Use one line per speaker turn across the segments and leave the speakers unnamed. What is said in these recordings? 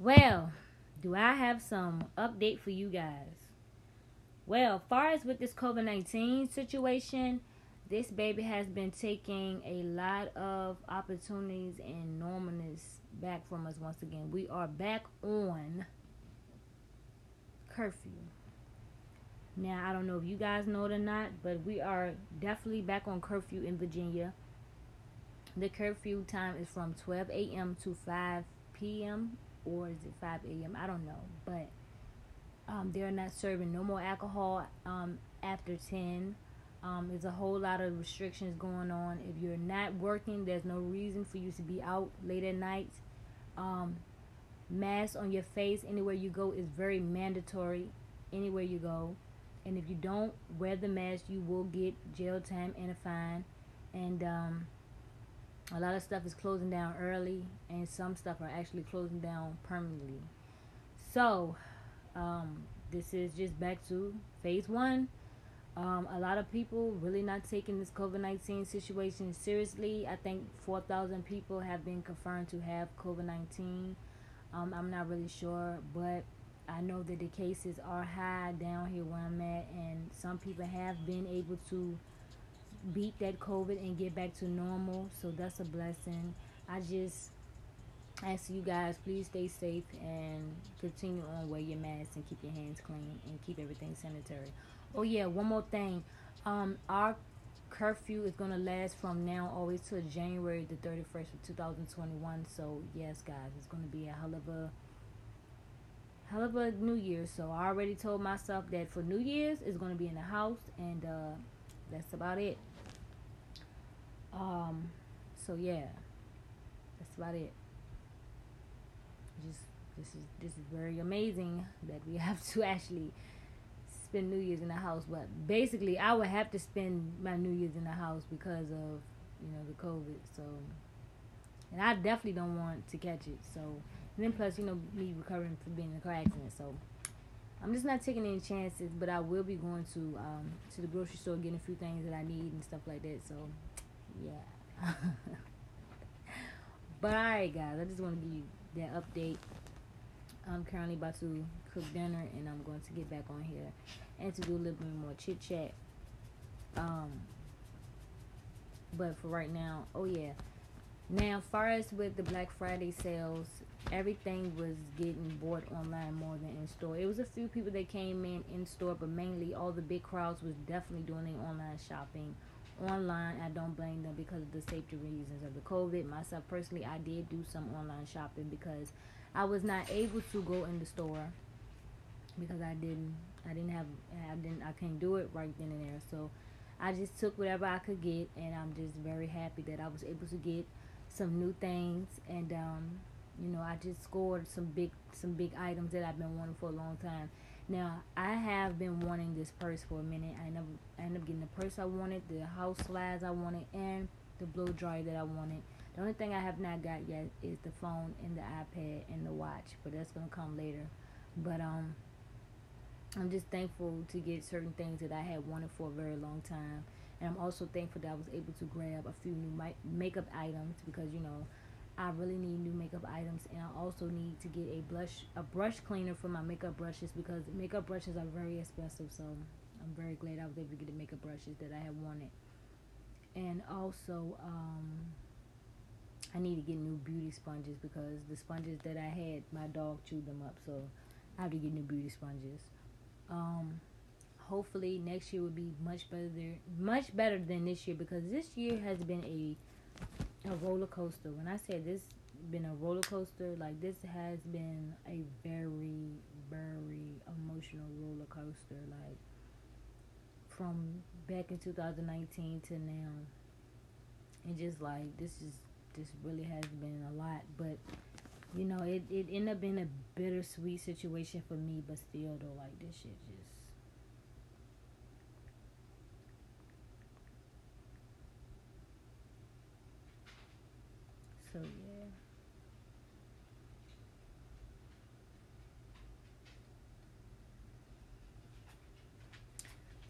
Well, do I have some update for you guys? Well, far as with this COVID 19 situation, this baby has been taking a lot of opportunities and normalness back from us once again. We are back on curfew. Now, I don't know if you guys know it or not, but we are definitely back on curfew in Virginia. The curfew time is from 12 a.m. to 5 p.m. or is it 5 a.m.? I don't know, but um, they're not serving no more alcohol um, after 10. Um, there's a whole lot of restrictions going on. If you're not working, there's no reason for you to be out late at night. Um, mask on your face anywhere you go is very mandatory anywhere you go. And if you don't wear the mask, you will get jail time and a fine. And um, a lot of stuff is closing down early, and some stuff are actually closing down permanently. So, um, this is just back to phase one. Um, a lot of people really not taking this COVID 19 situation seriously. I think 4,000 people have been confirmed to have COVID 19. Um, I'm not really sure, but I know that the cases are high down here where I'm at, and some people have been able to beat that COVID and get back to normal. So that's a blessing. I just ask you guys, please stay safe and continue on wear your mask and keep your hands clean and keep everything sanitary. Oh yeah, one more thing. Um, our curfew is gonna last from now always to January the thirty first of two thousand twenty one. So yes, guys, it's gonna be a hell of a hell of a New Year. So I already told myself that for New Year's it's gonna be in the house, and uh, that's about it. Um, so yeah, that's about it. Just this is this is very amazing that we have to actually spend New Year's in the house. But basically, I would have to spend my New Year's in the house because of you know the COVID. So, and I definitely don't want to catch it. So, and then plus you know me recovering from being in a car accident. So. I'm just not taking any chances, but I will be going to um, to the grocery store getting a few things that I need and stuff like that. So yeah. but alright, guys, I just want to give you that update. I'm currently about to cook dinner, and I'm going to get back on here and to do a little bit more chit chat. Um, but for right now, oh yeah. Now, far as with the Black Friday sales, everything was getting bought online more than in store. It was a few people that came in in store, but mainly all the big crowds was definitely doing their online shopping online. I don't blame them because of the safety reasons of the COVID. Myself personally, I did do some online shopping because I was not able to go in the store because I didn't I didn't have I didn't I couldn't do it right then and there. So I just took whatever I could get and I'm just very happy that I was able to get some new things and um you know I just scored some big some big items that I've been wanting for a long time now I have been wanting this purse for a minute. I never I ended up getting the purse I wanted, the house slides I wanted, and the blow dryer that I wanted. The only thing I have not got yet is the phone and the iPad and the watch, but that's gonna come later. But um, I'm just thankful to get certain things that I had wanted for a very long time, and I'm also thankful that I was able to grab a few new makeup items because you know I really need new makeup items and I also need to get a blush a brush cleaner for my makeup brushes because makeup brushes are very expensive so I'm very glad I was able to get the makeup brushes that I had wanted. And also um, I need to get new beauty sponges because the sponges that I had my dog chewed them up so I have to get new beauty sponges. Um, hopefully next year will be much better much better than this year because this year has been a a roller coaster. When I say this been a roller coaster, like this has been a very, very emotional roller coaster. Like from back in 2019 to now, and just like this is this really has been a lot. But you know, it it ended up being a bittersweet situation for me. But still, though, like this shit just So yeah.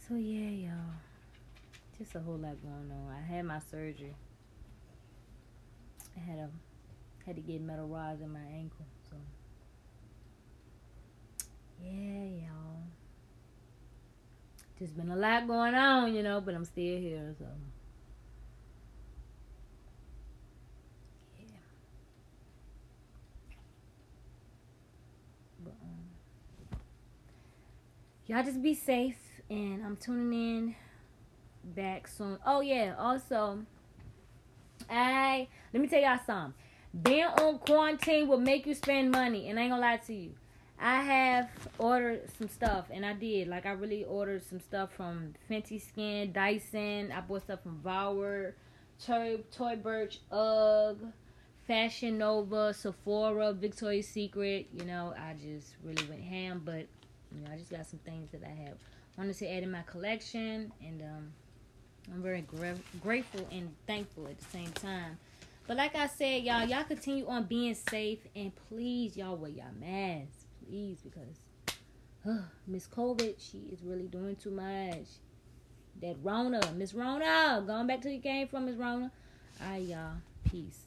So yeah, y'all. Just a whole lot going on. I had my surgery. I had a had to get metal rods in my ankle, so yeah, y'all. Just been a lot going on, you know, but I'm still here, so. Yeah. But, um, y'all just be safe, and I'm tuning in back soon. Oh yeah, also, I let me tell y'all something. Being on quarantine will make you spend money, and I ain't gonna lie to you. I have ordered some stuff, and I did. Like I really ordered some stuff from Fenty Skin, Dyson. I bought stuff from Vower, Tory Tory Burch, UGG, Fashion Nova, Sephora, Victoria's Secret. You know, I just really went ham, but you know, I just got some things that I have wanted to add in my collection, and um, I'm very gra- grateful and thankful at the same time. But like I said, y'all, y'all continue on being safe and please, y'all wear y'all masks, please, because uh, Miss COVID, she is really doing too much. That Rona, Miss Rona, going back to the game from Miss Rona. All right, y'all, peace.